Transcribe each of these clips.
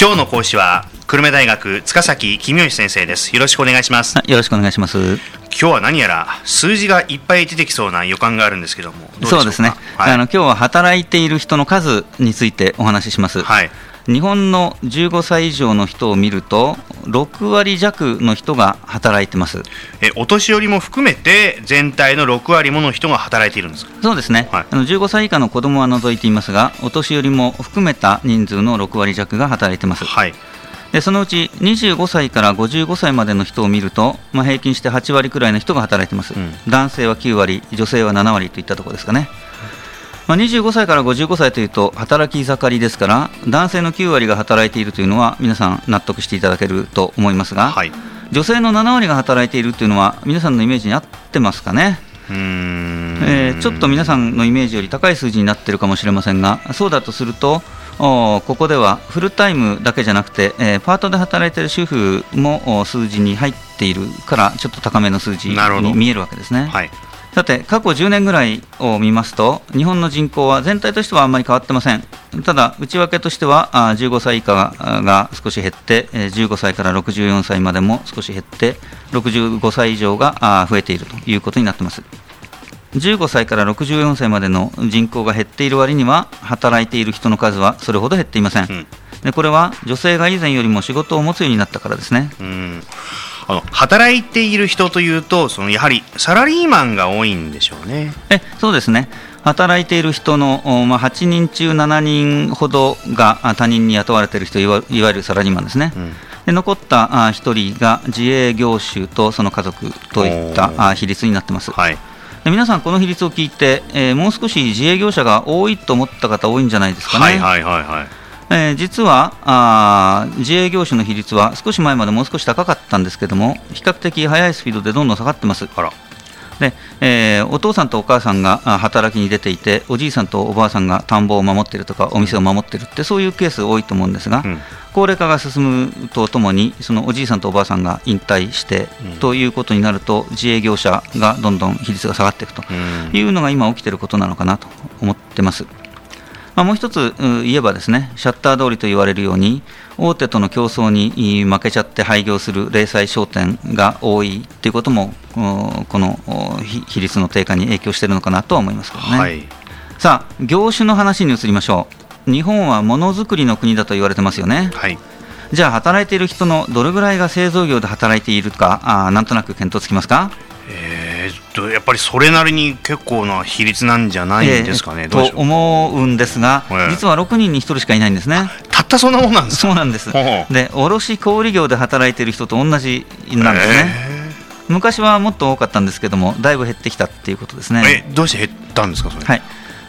今日の講師は久留米大学塚崎公義先生です。よろしくお願いします。よろしくお願いします。今日は何やら数字がいっぱい出てきそうな予感があるんですけどもそうですね、はい、あの今日は働いている人の数についてお話しします、はい、日本の15歳以上の人を見ると6割弱の人が働いてます。えお年寄りも含めて全体の6割もの人が働いているんですそうですね、はい、あの15歳以下の子どもは除いていますがお年寄りも含めた人数の6割弱が働いてます、はい、でそのうち25歳から55歳までの人を見ると、まあ、平均して8割くらいの人が働いてます、うん、男性は9割女性は7割といったところですかねまあ、25歳から55歳というと働き盛りですから男性の9割が働いているというのは皆さん納得していただけると思いますが、はい、女性の7割が働いているというのは皆さんのイメージに合ってますかね？えー、ちょっと皆さんのイメージより高い数字になっているかもしれませんがそうだとするとここではフルタイムだけじゃなくて、えー、パートで働いている主婦も数字に入っているからちょっと高めの数字に見えるわけですね。はいさて、過去10年ぐらいを見ますと、日本の人口は全体としてはあんまり変わってません。ただ、内訳としては、15歳以下が少し減って、15歳から64歳までも少し減って、65歳以上が増えているということになっています。15歳から64歳までの人口が減っている割には、働いている人の数はそれほど減っていません。うん、でこれは女性が以前よりも仕事を持つようになったからですね。うんあの働いている人というとそのやはりサラリーマンが多いんでしょうね。えそうですね働いている人の、まあ、8人中7人ほどが他人に雇われている人いわいわゆるサラリーマンですね。うんで残った1人が自営業種とその家族といった比率になってます。はいで皆さん、この比率を聞いて、えー、もう少し自営業者が多いと思った方、多いんじゃないですかね。はいはいはいはいえー、実はあ自営業種の比率は少し前までもう少し高かったんですけども比較的速いスピードでどんどん下がってます。でえー、お父さんとお母さんが働きに出ていておじいさんとおばあさんが田んぼを守っているとかお店を守っているってそういうケース多いと思うんですが、うん、高齢化が進むとともにそのおじいさんとおばあさんが引退して、うん、ということになると自営業者がどんどん比率が下がっていくというのが今起きていることなのかなと思ってます。まあ、もう一つ言えばですねシャッター通りと言われるように大手との競争に負けちゃって廃業する零細商店が多いということもこの比率の低下に影響しているのかなとは思いますけどね、はい、さあ業種の話に移りましょう。日本はものづくりの国だと言われてますよね、はい、じゃあ働いている人のどれぐらいが製造業で働いているかあなんとなく見当つきますか？えー、っとやっぱりそれなりに結構な比率なんじゃないんですかね、えー、と思うんですが、えー、実は6人に1人しかいないんですね。たったそんなもんなんですそうなんです。で卸小売業で働いている人と同じなんですね。えー、昔はもっと多かったんですけども、だいぶ減ってきたっていうことですね。えどうして減ったんですか、それ？はい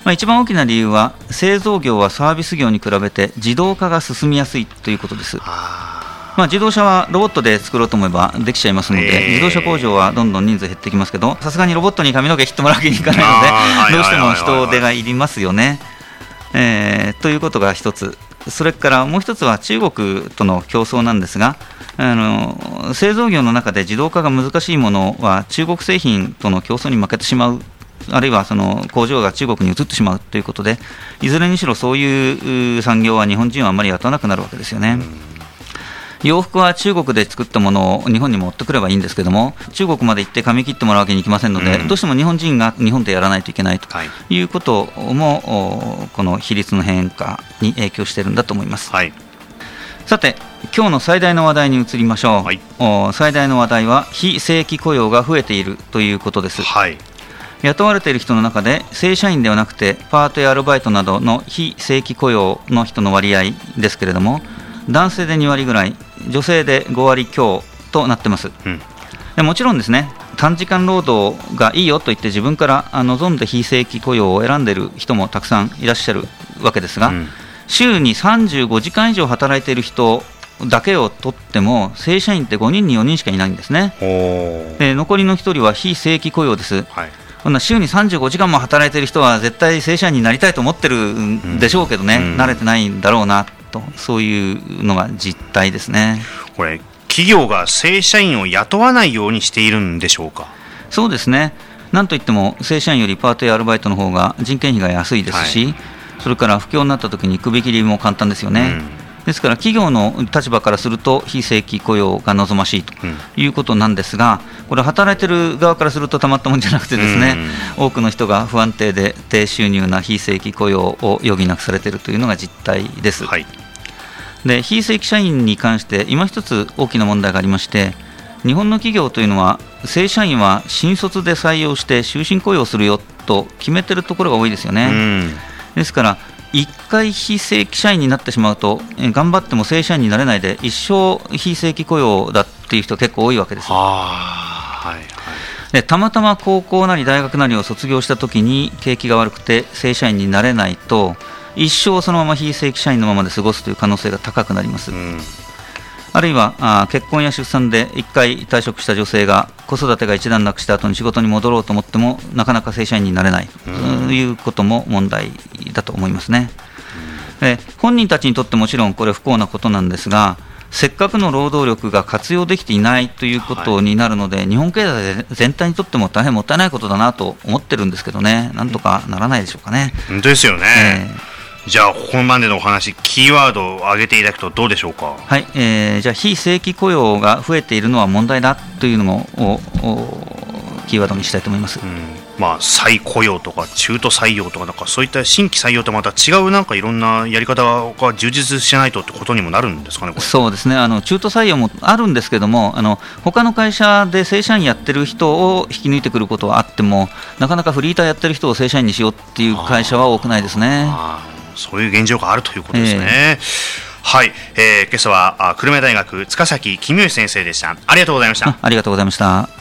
まあ、一番大きな理由は、製造業はサービス業に比べて自動化が進みやすいということです。まあ、自動車はロボットで作ろうと思えばできちゃいますので、えー、自動車工場はどんどん人数減ってきますけど、さすがにロボットに髪の毛切ってもらうわけにいかないので、どうしても人手がいりますよね。えー、ということが一つ、それからもう一つは中国との競争なんですが、あの製造業の中で自動化が難しいものは中国製品との競争に負けてしまうあるいはその工場が中国に移ってしまうということで、いずれにしろそういう産業は日本人はあまり雇わなくなるわけですよね。洋服は中国で作ったものを日本に持ってくればいいんですけども、中国まで行って髪切ってもらうわけにいきませんので、うん、どうしても日本人が日本でやらないといけないとい。うことも、この比率の変化に影響しているんだと思います。はい、さて、今日の最大の話題に移りましょう、はい、最大の話題は非正規雇用が増えているということです。はい。雇われている人の中で正社員ではなくてパートやアルバイトなどの非正規雇用の人の割合ですけれども男性で2割ぐらい女性で5割強となってます、うん、でもちろんですね短時間労働がいいよと言って自分から望んで非正規雇用を選んでいる人もたくさんいらっしゃるわけですが、うん、週に35時間以上働いている人だけを取っても正社員って5人に4人しかいないんですね。で残りの1人は非正規雇用です、はい、こんな週に35時間も働いている人は絶対正社員になりたいと思ってるんでしょうけどね、うん、慣れてないんだろうなとそういうのが実態ですね。これ企業が正社員を雇わないようにしているんでしょうか？そうですね。なんといっても正社員よりパートやアルバイトの方が人件費が安いですし、はい、それから不況になった時に首切りも簡単ですよね、ですから企業の立場からすると非正規雇用が望ましいということなんですが、これ働いてる側からするとたまったもんじゃなくてですね、多くの人が不安定で低収入な非正規雇用を余儀なくされているというのが実態です。はい、で非正規社員に関して今一つ大きな問題がありまして日本の企業というのは正社員は新卒で採用して終身雇用するよと決めてるところが多いですよね。ですから1回非正規社員になってしまうと、頑張っても正社員になれないで、一生非正規雇用だっていう人結構多いわけです。はいはい、でたまたま高校なり大学なりを卒業したときに景気が悪くて正社員になれないと一生そのまま非正規社員のままで過ごすという可能性が高くなります。うん。あるいはあ結婚や出産で1回退職した女性が子育てが一段落した後に仕事に戻ろうと思ってもなかなか正社員になれない。ということも問題だと思いますね。で本人たちにとってもちろんこれ不幸なことなんですがせっかくの労働力が活用できていないということになるので、はい、日本経済全体にとっても大変もったいないことだなと思ってるんですけどね、なんとかならないでしょうかね。ですよね、えーじゃあ、ここまでのお話、キーワードを挙げていただくとどうでしょうか？はい、えー、じゃあ、非正規雇用が増えているのは問題だというのをキーワードにしたいと思います。うんまあ、再雇用とか中途採用とかなんかそういった新規採用とまた違うなんかいろんなやり方が充実しないとってことにもなるんですかねそうですねあの中途採用もあるんですけどもあの他の会社で正社員やってる人を引き抜いてくることはあってもなかなかフリーターやってる人を正社員にしようっていう会社は多くないですね。そういう現状があるということですね。えー、はい、えー、今朝は久留米大学塚崎公義先生でした。ありがとうございました。ありがとうございました。